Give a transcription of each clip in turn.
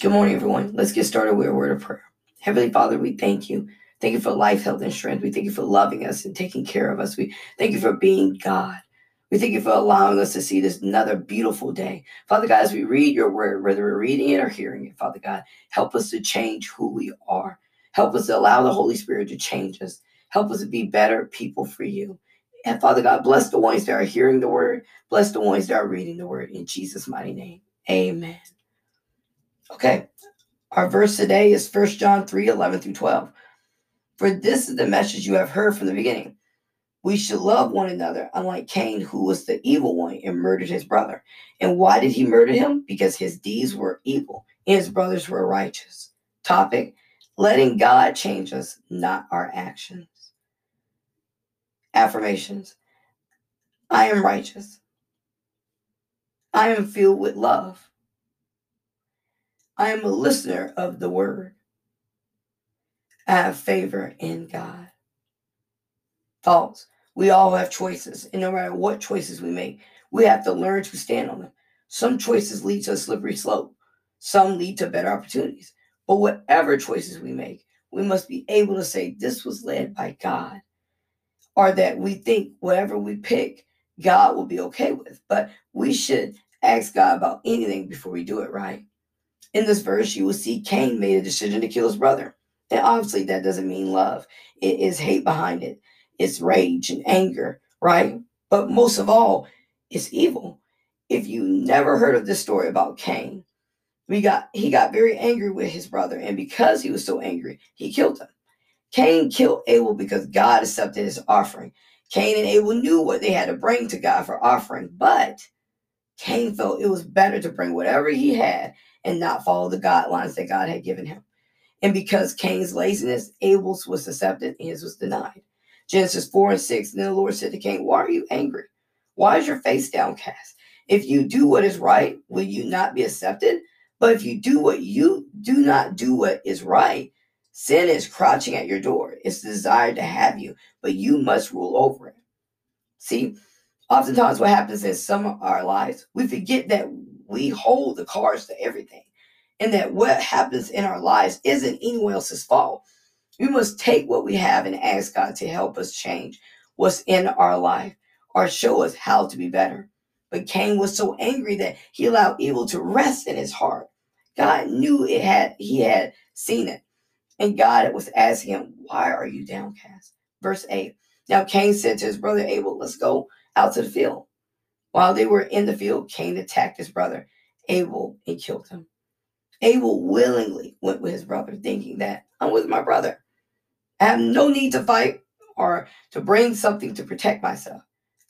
Good morning, everyone. Let's get started with a word of prayer. Heavenly Father, we thank you. Thank you for life, health, and strength. We thank you for loving us and taking care of us. We thank you for being God. We thank you for allowing us to see this another beautiful day. Father God, as we read your word, whether we're reading it or hearing it, Father God, help us to change who we are. Help us to allow the Holy Spirit to change us. Help us to be better people for you. And Father God, bless the ones that are hearing the word. Bless the ones that are reading the word. In Jesus' mighty name, amen. Okay, our verse today is 1 John 3 11 through 12. For this is the message you have heard from the beginning we should love one another, unlike Cain, who was the evil one and murdered his brother. And why did he murder him? Because his deeds were evil and his brothers were righteous. Topic Letting God change us, not our actions. Affirmations I am righteous. I am filled with love. I am a listener of the word. I have favor in God thoughts. We all have choices, and no matter what choices we make, we have to learn to stand on them. Some choices lead to a slippery slope, some lead to better opportunities. But whatever choices we make, we must be able to say this was led by God, or that we think whatever we pick, God will be okay with. But we should ask God about anything before we do it, right? In this verse, you will see Cain made a decision to kill his brother. And obviously, that doesn't mean love, it is hate behind it it's rage and anger, right? But most of all, it's evil. If you never heard of this story about Cain, we got he got very angry with his brother, and because he was so angry, he killed him. Cain killed Abel because God accepted his offering. Cain and Abel knew what they had to bring to God for offering, but Cain felt it was better to bring whatever he had and not follow the guidelines that God had given him. And because Cain's laziness, Abel's was accepted, his was denied. Genesis 4 and 6. And then the Lord said to Cain, Why are you angry? Why is your face downcast? If you do what is right, will you not be accepted? But if you do what you do not do what is right, sin is crouching at your door. It's desired to have you, but you must rule over it. See, oftentimes what happens in some of our lives, we forget that we hold the cards to everything. And that what happens in our lives isn't anyone else's fault. We must take what we have and ask God to help us change what's in our life or show us how to be better. But Cain was so angry that he allowed evil to rest in his heart. God knew it had he had seen it. And God was asking him, Why are you downcast? Verse 8. Now Cain said to his brother Abel, Let's go out to the field. While they were in the field, Cain attacked his brother Abel and killed him. Abel willingly went with his brother, thinking that I'm with my brother. I have no need to fight or to bring something to protect myself.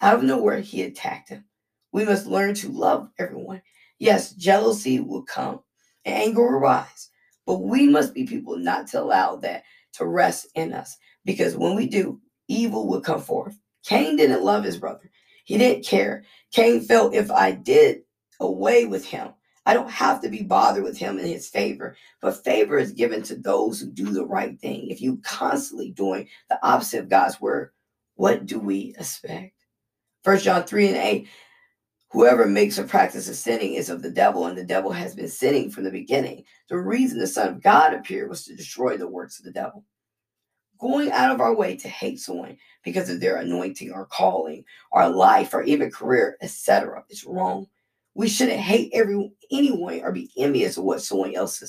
Out of nowhere, he attacked him. We must learn to love everyone. Yes, jealousy will come and anger will rise, but we must be people not to allow that to rest in us because when we do, evil will come forth. Cain didn't love his brother, he didn't care. Cain felt if I did away with him, I don't have to be bothered with him and his favor, but favor is given to those who do the right thing. If you constantly doing the opposite of God's word, what do we expect? First John 3 and 8. Whoever makes a practice of sinning is of the devil, and the devil has been sinning from the beginning. The reason the Son of God appeared was to destroy the works of the devil. Going out of our way to hate someone because of their anointing or calling or life or even career, etc., is wrong. We shouldn't hate every anyone or be envious of what someone else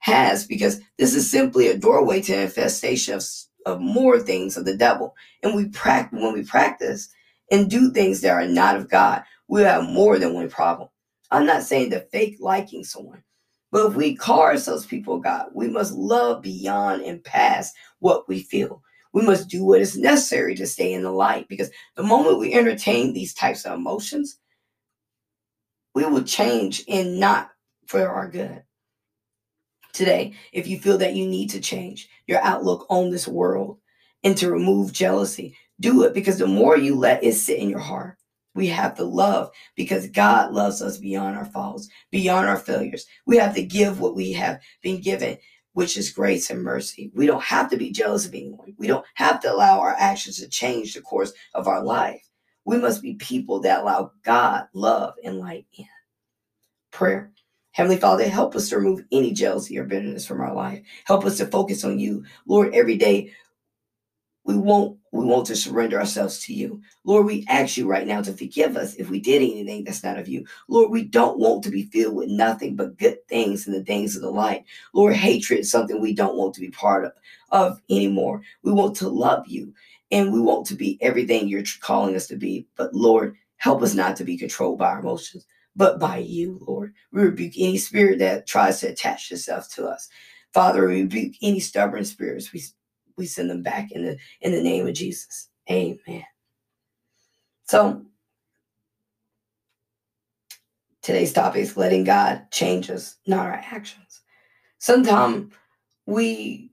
has because this is simply a doorway to infestation of, of more things of the devil. And we practice when we practice and do things that are not of God, we have more than one problem. I'm not saying the fake liking someone, but if we call ourselves people of God, we must love beyond and past what we feel. We must do what is necessary to stay in the light because the moment we entertain these types of emotions, we will change and not for our good. Today, if you feel that you need to change your outlook on this world and to remove jealousy, do it because the more you let it sit in your heart, we have to love because God loves us beyond our faults, beyond our failures. We have to give what we have been given, which is grace and mercy. We don't have to be jealous of anyone. We don't have to allow our actions to change the course of our life. We must be people that allow God, love, and light in. Prayer. Heavenly Father, help us to remove any jealousy or bitterness from our life. Help us to focus on you. Lord, every day we won't we want to surrender ourselves to you. Lord, we ask you right now to forgive us if we did anything that's not of you. Lord, we don't want to be filled with nothing but good things and the things of the light. Lord, hatred is something we don't want to be part of, of anymore. We want to love you and we want to be everything you're calling us to be. But Lord, help us not to be controlled by our emotions, but by you, Lord. We rebuke any spirit that tries to attach itself to us. Father, we rebuke any stubborn spirits. We we send them back in the in the name of Jesus. Amen. So today's topic is letting God change us, not our actions. Sometimes we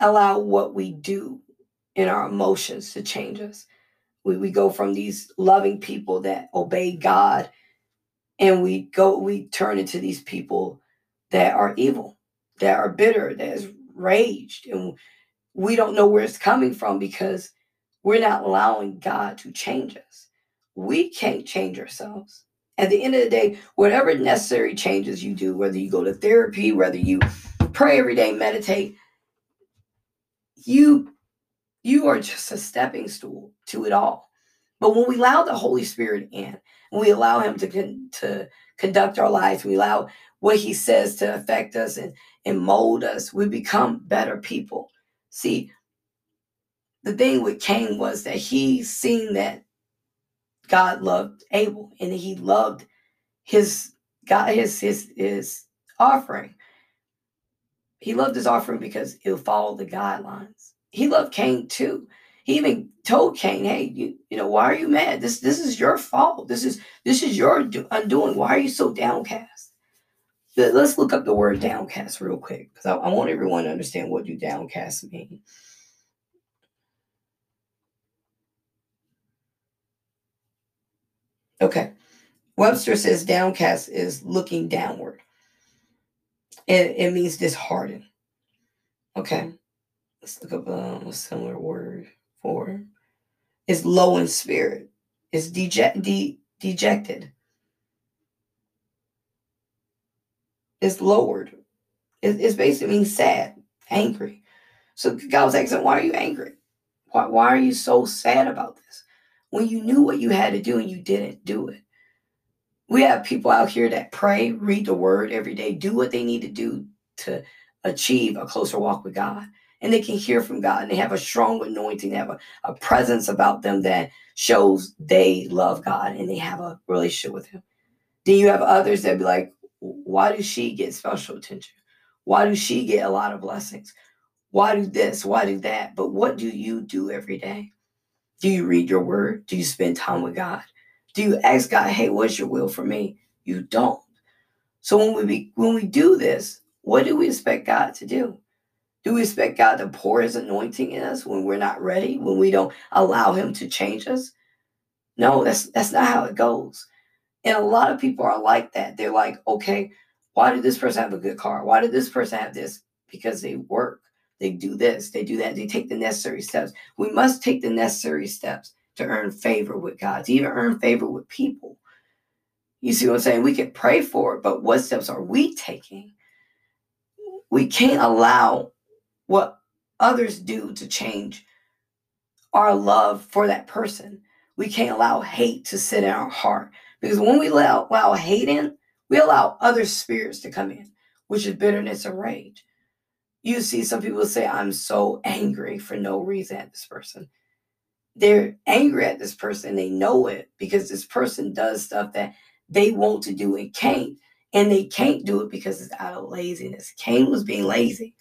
allow what we do in our emotions to change us. We, we go from these loving people that obey God and we go we turn into these people that are evil, that are bitter, that is raged, and we don't know where it's coming from because we're not allowing God to change us. We can't change ourselves. At the end of the day, whatever necessary changes you do, whether you go to therapy, whether you pray every day, meditate, you you are just a stepping stool to it all. But when we allow the Holy Spirit in, and we allow Him to con- to conduct our lives, we allow what He says to affect us and and mold us, we become better people. See, the thing with Cain was that he seen that God loved Abel and he loved his God his his his offering. He loved his offering because it followed the guidelines. He loved Cain too. He even told Cain, "Hey, you, you know, why are you mad? This this is your fault. This is this is your undoing. Why are you so downcast?" Let's look up the word downcast real quick because I, I, want everyone to understand what do downcast mean. Okay. Webster says downcast is looking downward. It, it means disheartened. Okay. Let's look up um, a similar word for it's low in spirit. It's de, dejected. Is lowered. It, it's basically sad, angry. So God was asking, why are you angry? Why, why are you so sad about this? When you knew what you had to do and you didn't do it. We have people out here that pray, read the word every day, do what they need to do to achieve a closer walk with God. And they can hear from God and they have a strong anointing, they have a, a presence about them that shows they love God and they have a relationship with Him. Then you have others that be like, why does she get special attention? Why does she get a lot of blessings? Why do this? Why do that? But what do you do every day? Do you read your word? Do you spend time with God? Do you ask God, hey, what's your will for me? You don't. So when we be, when we do this, what do we expect God to do? Do we expect God to pour his anointing in us when we're not ready, when we don't allow him to change us? No, that's that's not how it goes. And a lot of people are like that. They're like, okay, why did this person have a good car? Why did this person have this? Because they work, they do this, they do that, they take the necessary steps. We must take the necessary steps to earn favor with God, to even earn favor with people. You see what I'm saying? We can pray for it, but what steps are we taking? We can't allow what others do to change our love for that person. We can't allow hate to sit in our heart. Because when we allow, allow hate in, we allow other spirits to come in, which is bitterness and rage. You see, some people say, I'm so angry for no reason at this person. They're angry at this person. They know it because this person does stuff that they want to do and can't. And they can't do it because it's out of laziness. Cain was being lazy.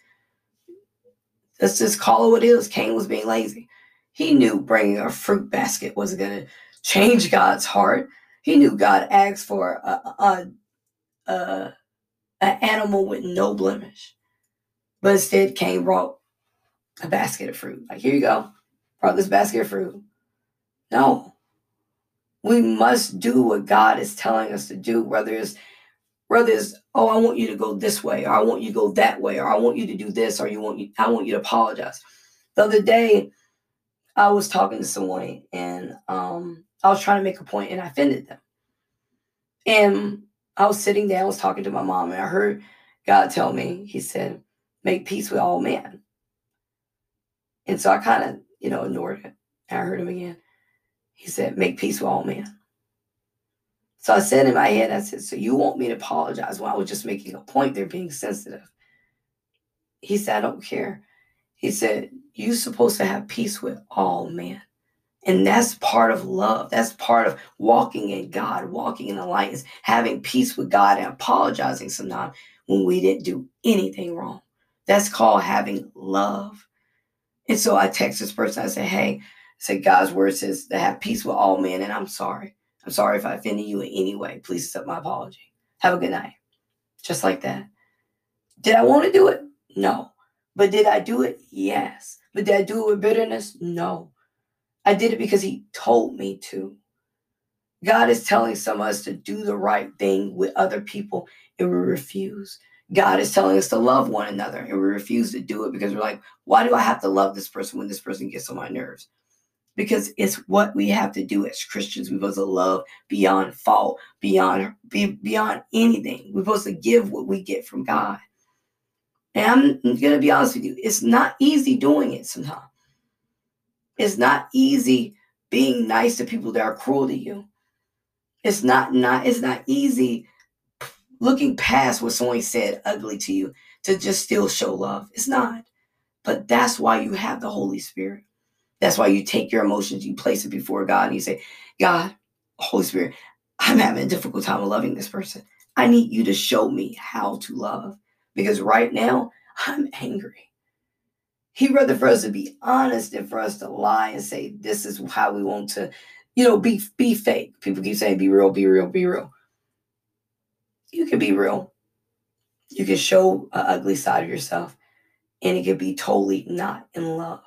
Let's just call it what it is. Cain was being lazy. He knew bringing a fruit basket was going to change God's heart. He knew God asked for a, a, a, an animal with no blemish, but instead Cain brought a basket of fruit. Like, here you go, brought this basket of fruit. No, we must do what God is telling us to do, whether it's whether it's oh I want you to go this way, or I want you to go that way, or I want you to do this, or you want you I want you to apologize. The other day, I was talking to someone and um, I was trying to make a point and I offended them. And I was sitting down, I was talking to my mom, and I heard God tell me, He said, make peace with all men. And so I kind of, you know, ignored it. And I heard him again. He said, make peace with all men. So I said in my head, I said, so you want me to apologize? Well, I was just making a point. They're being sensitive. He said, I don't care. He said, you're supposed to have peace with all men. And that's part of love. That's part of walking in God, walking in the light, is having peace with God and apologizing sometimes when we didn't do anything wrong. That's called having love. And so I text this person, I say, hey, I God's word says to have peace with all men, and I'm sorry. I'm sorry if I offended you in any way. Please accept my apology. Have a good night. Just like that. Did I want to do it? No. But did I do it? Yes. But did I do it with bitterness? No. I did it because he told me to. God is telling some of us to do the right thing with other people and we refuse. God is telling us to love one another and we refuse to do it because we're like, why do I have to love this person when this person gets on my nerves? Because it's what we have to do as Christians. We're supposed to love beyond fault, beyond be, beyond anything. We're supposed to give what we get from God. And I'm gonna be honest with you, it's not easy doing it sometimes. It's not easy being nice to people that are cruel to you. It's not not it's not easy looking past what someone said ugly to you to just still show love. It's not. But that's why you have the Holy Spirit. That's why you take your emotions, you place it before God, and you say, God, Holy Spirit, I'm having a difficult time loving this person. I need you to show me how to love because right now I'm angry. He'd rather for us to be honest than for us to lie and say, this is how we want to, you know, be be fake. People keep saying, be real, be real, be real you can be real. You can show an ugly side of yourself, and it can be totally not in love.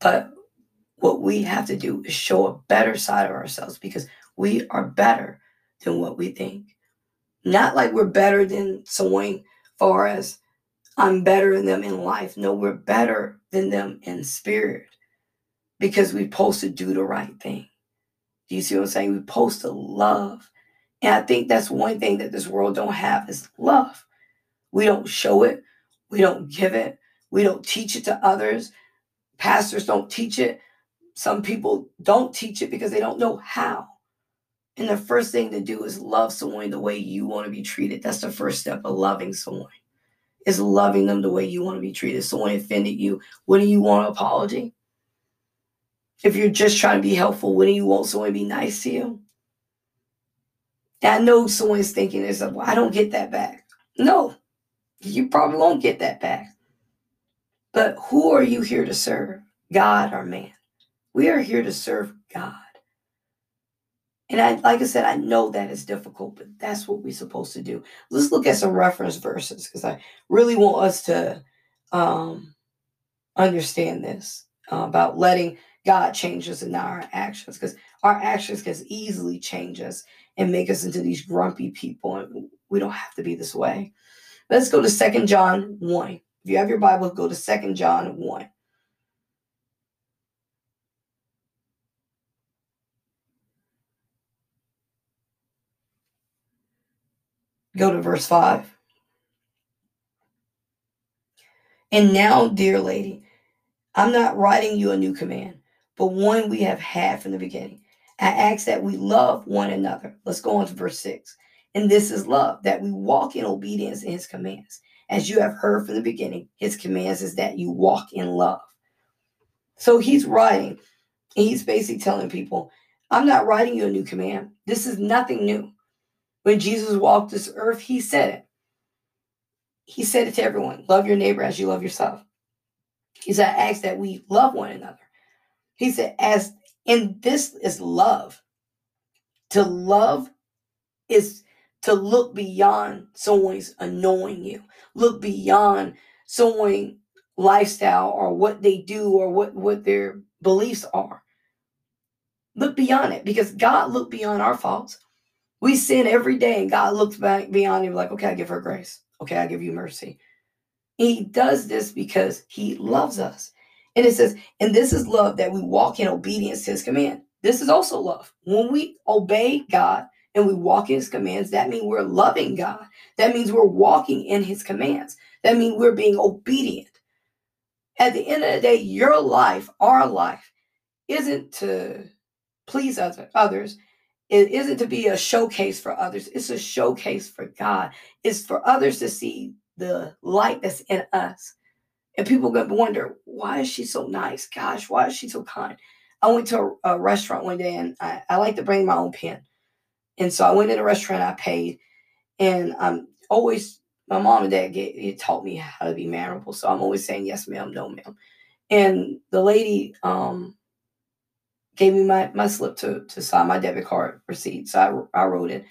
But what we have to do is show a better side of ourselves because we are better than what we think. Not like we're better than someone far as I'm better than them in life. No, we're better than them in spirit because we're supposed to do the right thing. Do you see what I'm saying? We're supposed to love and I think that's one thing that this world don't have is love. We don't show it. We don't give it. We don't teach it to others. Pastors don't teach it. Some people don't teach it because they don't know how. And the first thing to do is love someone the way you want to be treated. That's the first step of loving someone. Is loving them the way you want to be treated. Someone offended you, wouldn't you want an apology? If you're just trying to be helpful, wouldn't you want someone to be nice to you? And I know someone's thinking this, well, I don't get that back. No, you probably won't get that back. But who are you here to serve? God or man? We are here to serve God. And I, like I said, I know that is difficult, but that's what we're supposed to do. Let's look at some reference verses because I really want us to um, understand this uh, about letting God change us and not our actions because our actions can easily change us and make us into these grumpy people. And we don't have to be this way. Let's go to Second John 1. If you have your Bible, go to Second John 1. Go to verse 5. And now, dear lady, I'm not writing you a new command, but one we have had from the beginning I ask that we love one another. Let's go on to verse 6. And this is love, that we walk in obedience in his commands. As you have heard from the beginning, his commands is that you walk in love. So he's writing, and he's basically telling people, I'm not writing you a new command. This is nothing new. When Jesus walked this earth, he said it. He said it to everyone love your neighbor as you love yourself. He said, I ask that we love one another. He said, as and this is love. To love is to look beyond someone's annoying you, look beyond someone's lifestyle or what they do or what, what their beliefs are. Look beyond it because God looked beyond our faults. We sin every day and God looks back beyond and like, okay, I give her grace. Okay, I give you mercy. He does this because he loves us. And it says, and this is love that we walk in obedience to his command. This is also love. When we obey God and we walk in his commands, that means we're loving God. That means we're walking in his commands. That means we're being obedient. At the end of the day, your life, our life, isn't to please other, others. It isn't to be a showcase for others. It's a showcase for God. It's for others to see the light that's in us. And people going to wonder, why is she so nice? Gosh, why is she so kind? I went to a, a restaurant one day and I, I, like to bring my own pen. And so I went in a restaurant, I paid, and I'm always, my mom and dad get, it taught me how to be mannerable. So I'm always saying, yes, ma'am, no, ma'am. And the lady um, gave me my, my slip to, to sign my debit card receipt. So I, I wrote it.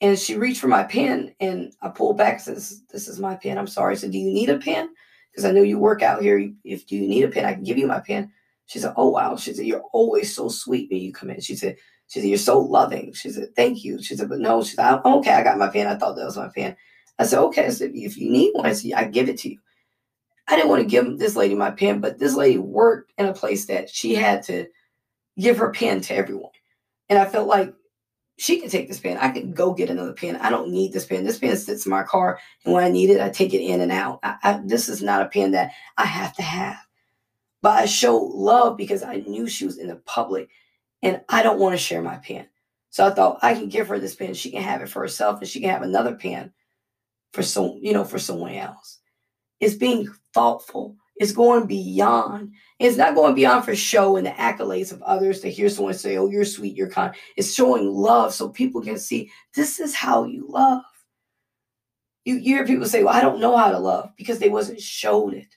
And she reached for my pen and I pulled back and says, This is my pen. I'm sorry. I said, Do you need a pen? Because I know you work out here. If you need a pen, I can give you my pen. She said, Oh wow. She said, You're always so sweet when you come in. She said, She said, You're so loving. She said, Thank you. She said, But no, she said, okay, I got my pen. I thought that was my pen. I said, Okay. I said, if you need one, I said, I give it to you. I didn't want to give this lady my pen, but this lady worked in a place that she had to give her pen to everyone. And I felt like she can take this pen. I can go get another pen. I don't need this pen. This pen sits in my car, and when I need it, I take it in and out. I, I, this is not a pen that I have to have. But I show love because I knew she was in the public, and I don't want to share my pen. So I thought I can give her this pen. She can have it for herself, and she can have another pen for some, you know, for someone else. It's being thoughtful it's going beyond. It's not going beyond for show and the accolades of others to hear someone say, Oh, you're sweet, you're kind. It's showing love so people can see this is how you love. You, hear people say, Well, I don't know how to love because they wasn't showed it.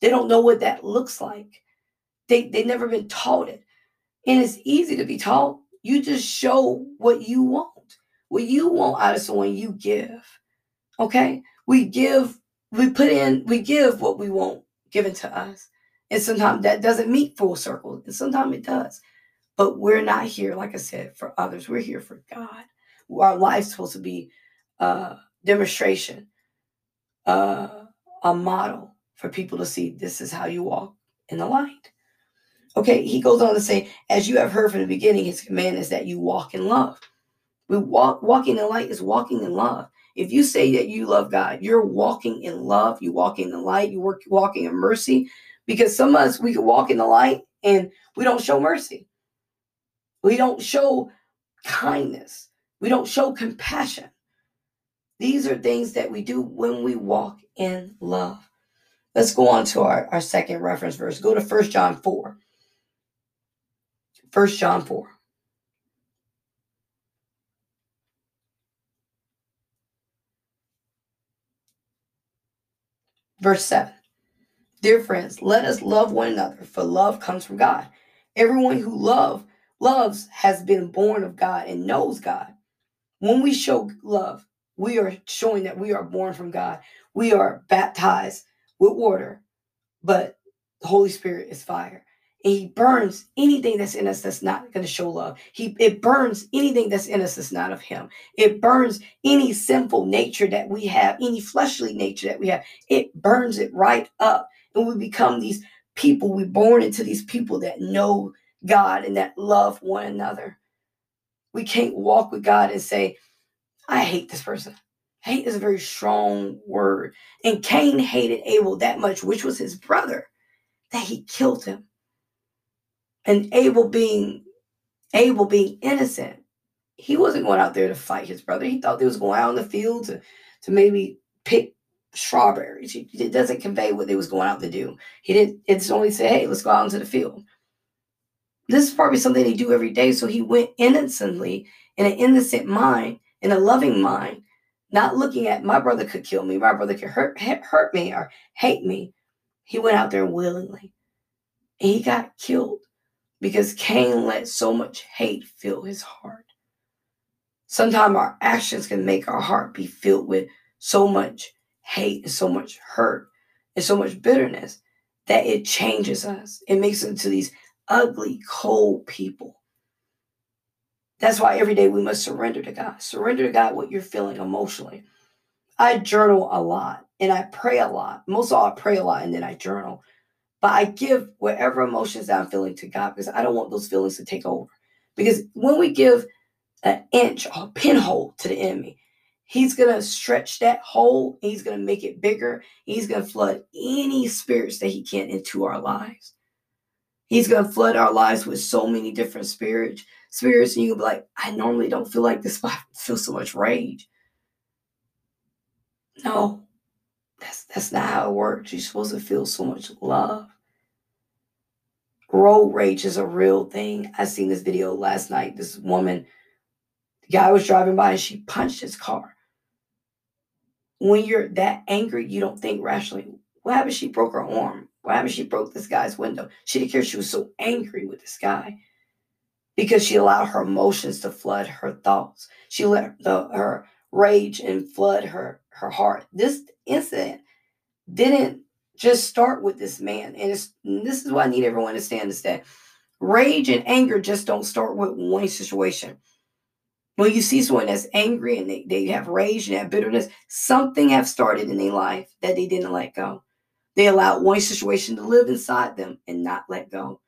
They don't know what that looks like. They they never been taught it. And it's easy to be taught. You just show what you want. What you want out of someone, you give. Okay? We give, we put in, we give what we want given to us. And sometimes that doesn't meet full circle, and sometimes it does. But we're not here, like I said, for others. We're here for God. Our life's supposed to be a demonstration, uh, a model for people to see this is how you walk in the light. Okay, he goes on to say, as you have heard from the beginning, his command is that you walk in love. We walk walking in light is walking in love. If you say that you love God, you're walking in love, you walk in the light, you work walking in mercy. Because some of us we can walk in the light and we don't show mercy. We don't show kindness. We don't show compassion. These are things that we do when we walk in love. Let's go on to our, our second reference verse. Go to First John 4. First John 4. Verse 7. Dear friends, let us love one another, for love comes from God. Everyone who love loves has been born of God and knows God. When we show love, we are showing that we are born from God. We are baptized with water, but the Holy Spirit is fire he burns anything that's in us that's not going to show love. He it burns anything that's in us that's not of him. It burns any sinful nature that we have, any fleshly nature that we have. It burns it right up. And we become these people, We're born into these people that know God and that love one another. We can't walk with God and say, I hate this person. Hate is a very strong word. And Cain hated Abel that much, which was his brother, that he killed him and Abel being Abel being innocent, he wasn't going out there to fight his brother. He thought they was going out in the field to, to maybe pick strawberries. It doesn't convey what they was going out to do. He didn't. It's only say, "Hey, let's go out into the field." This is probably something they do every day. So he went innocently in an innocent mind, in a loving mind, not looking at my brother could kill me, my brother could hurt hurt me or hate me. He went out there willingly, and he got killed because Cain let so much hate fill his heart. Sometimes our actions can make our heart be filled with so much hate and so much hurt and so much bitterness that it changes us. It makes us into these ugly, cold people. That's why every day we must surrender to God. Surrender to God what you're feeling emotionally. I journal a lot and I pray a lot. Most of all, I pray a lot and then I journal but I give whatever emotions I'm feeling to God because I don't want those feelings to take over. Because when we give an inch, or a pinhole to the enemy. He's going to stretch that hole. He's going to make it bigger. He's going to flood any spirits that he can into our lives. He's going to flood our lives with so many different spirits. Spirits, and you'll be like, I normally don't feel like this, but I feel so much rage. No, that's that's not how it works. You're supposed to feel so much love. Road rage is a real thing. I seen this video last night. This woman, the guy was driving by and she punched his car. When you're that angry, you don't think rationally. What happened? She broke her arm. What happened? She broke this guy's window. She didn't care. She was so angry with this guy because she allowed her emotions to flood her thoughts. She let the, her rage and flood her her heart. This incident didn't just start with this man. And, and this is why I need everyone to understand this that rage and anger just don't start with one situation. When you see someone that's angry and they, they have rage and have bitterness, something have started in their life that they didn't let go. They allowed one situation to live inside them and not let go.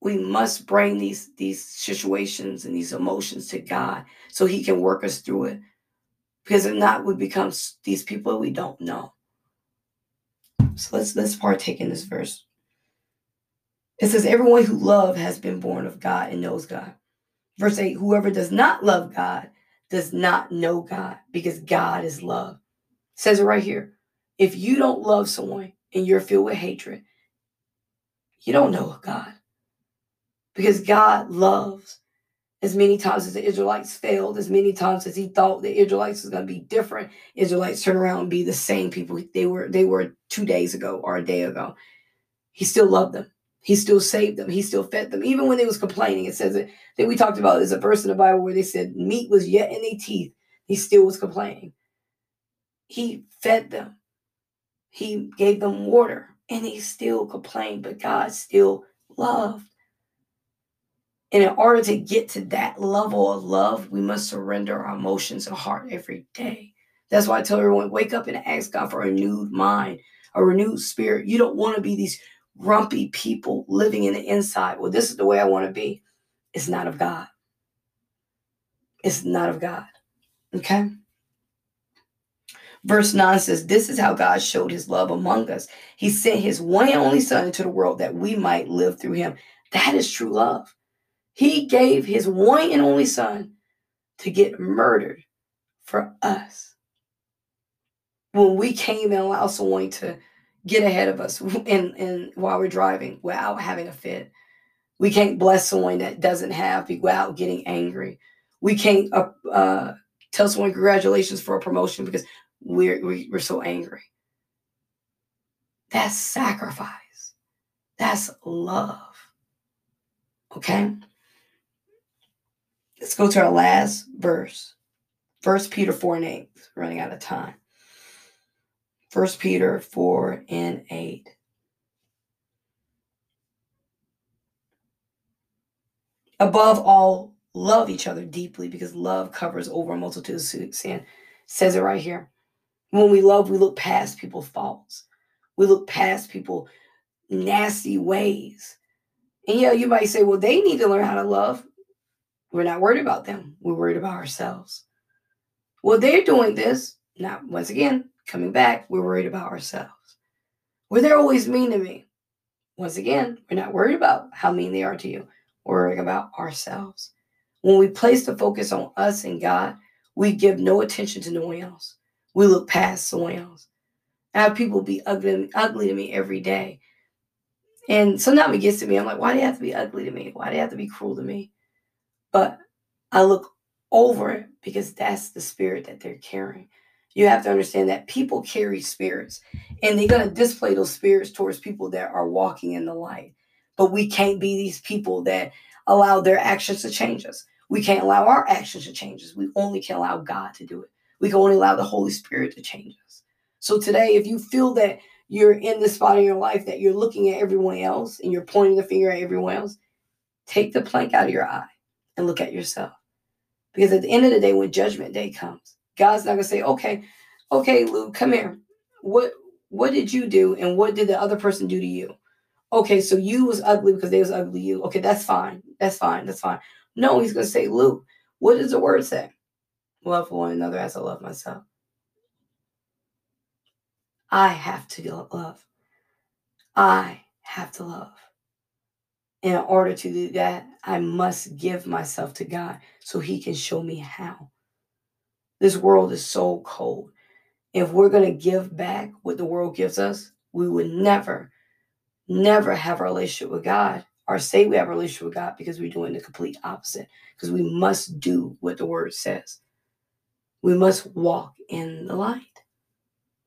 We must bring these, these situations and these emotions to God so He can work us through it. Because if not, we become these people we don't know. So let's let's partake in this verse. It says, Everyone who love has been born of God and knows God. Verse 8, whoever does not love God does not know God, because God is love. It says it right here. If you don't love someone and you're filled with hatred, you don't know God. Because God loves as many times as the Israelites failed, as many times as he thought the Israelites was going to be different, Israelites turn around and be the same people they were they were two days ago or a day ago. He still loved them. He still saved them. He still fed them. Even when they was complaining, it says that, that we talked about there's a verse in the Bible where they said meat was yet in their teeth. He still was complaining. He fed them. He gave them water and he still complained, but God still loved. And in order to get to that level of love, we must surrender our emotions and heart every day. That's why I tell everyone wake up and ask God for a renewed mind, a renewed spirit. You don't want to be these grumpy people living in the inside. Well, this is the way I want to be. It's not of God. It's not of God. Okay? Verse 9 says, This is how God showed his love among us. He sent his one and only Son into the world that we might live through him. That is true love. He gave his one and only son to get murdered for us. When we came and allowed someone to get ahead of us and, and while we're driving without having a fit. We can't bless someone that doesn't have without getting angry. We can't uh, uh, tell someone congratulations for a promotion because we're, we're so angry. That's sacrifice. That's love. Okay? Let's go to our last verse. First Peter 4 and 8. Running out of time. First Peter 4 and 8. Above all, love each other deeply because love covers over a multitude of sin. Says it right here. When we love, we look past people's faults. We look past people nasty ways. And yeah, you might say, well, they need to learn how to love. We're not worried about them. We're worried about ourselves. Well, they're doing this. Now, once again, coming back, we're worried about ourselves. Well, they're always mean to me. Once again, we're not worried about how mean they are to you. We're worrying about ourselves. When we place the focus on us and God, we give no attention to no one else. We look past someone else. I have people be ugly, ugly to me every day. And sometimes it gets to me. I'm like, why do you have to be ugly to me? Why do you have to be cruel to me? But I look over because that's the spirit that they're carrying. You have to understand that people carry spirits and they're going to display those spirits towards people that are walking in the light. But we can't be these people that allow their actions to change us. We can't allow our actions to change us. We only can allow God to do it. We can only allow the Holy Spirit to change us. So today, if you feel that you're in the spot in your life that you're looking at everyone else and you're pointing the finger at everyone else, take the plank out of your eye and look at yourself. Because at the end of the day, when judgment day comes, God's not gonna say, okay, okay, Luke, come here. What what did you do and what did the other person do to you? Okay, so you was ugly because they was ugly you. Okay, that's fine. That's fine. That's fine. No, he's to say, Luke, what does the word say? Love one another as I love myself. I have to love. I have to love. In order to do that, I must give myself to God so He can show me how. This world is so cold. If we're going to give back what the world gives us, we would never, never have a relationship with God or say we have a relationship with God because we're doing the complete opposite. Because we must do what the word says. We must walk in the light.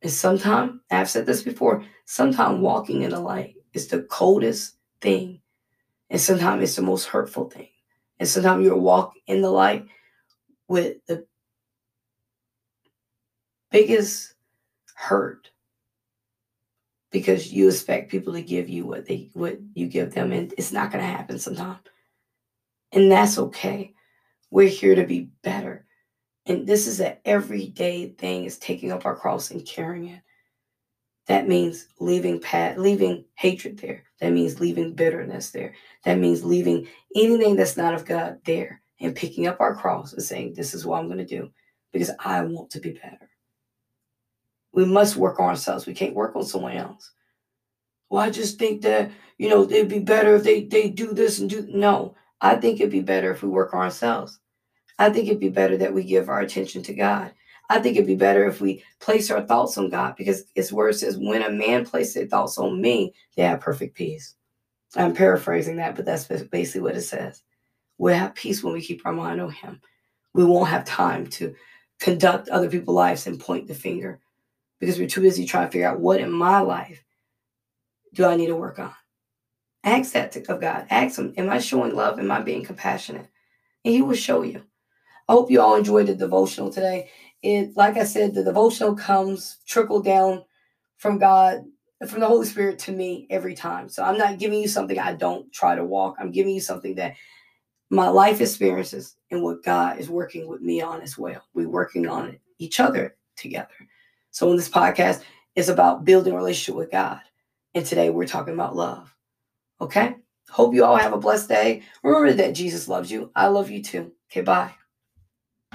And sometimes, I've said this before, sometimes walking in the light is the coldest thing. And sometimes it's the most hurtful thing. And sometimes you walk in the light with the biggest hurt because you expect people to give you what they what you give them and it's not going to happen sometimes and that's okay. We're here to be better. And this is an everyday thing is taking up our cross and carrying it that means leaving pat leaving hatred there that means leaving bitterness there that means leaving anything that's not of god there and picking up our cross and saying this is what i'm going to do because i want to be better we must work on ourselves. We can't work on someone else. Well, I just think that, you know, it'd be better if they, they do this and do. No, I think it'd be better if we work on ourselves. I think it'd be better that we give our attention to God. I think it'd be better if we place our thoughts on God because His word says, when a man places their thoughts on me, they have perfect peace. I'm paraphrasing that, but that's basically what it says. We'll have peace when we keep our mind on Him. We won't have time to conduct other people's lives and point the finger because we're too busy trying to figure out what in my life do I need to work on. Ask that of God. Ask Him, Am I showing love? Am I being compassionate? And He will show you. I hope you all enjoyed the devotional today. It, like I said, the devotional comes trickle down from God, from the Holy Spirit to me every time. So I'm not giving you something I don't try to walk. I'm giving you something that my life experiences and what God is working with me on as well. We're working on each other together. So in this podcast, it's about building a relationship with God. And today we're talking about love. Okay? Hope you all have a blessed day. Remember that Jesus loves you. I love you too. Okay, bye.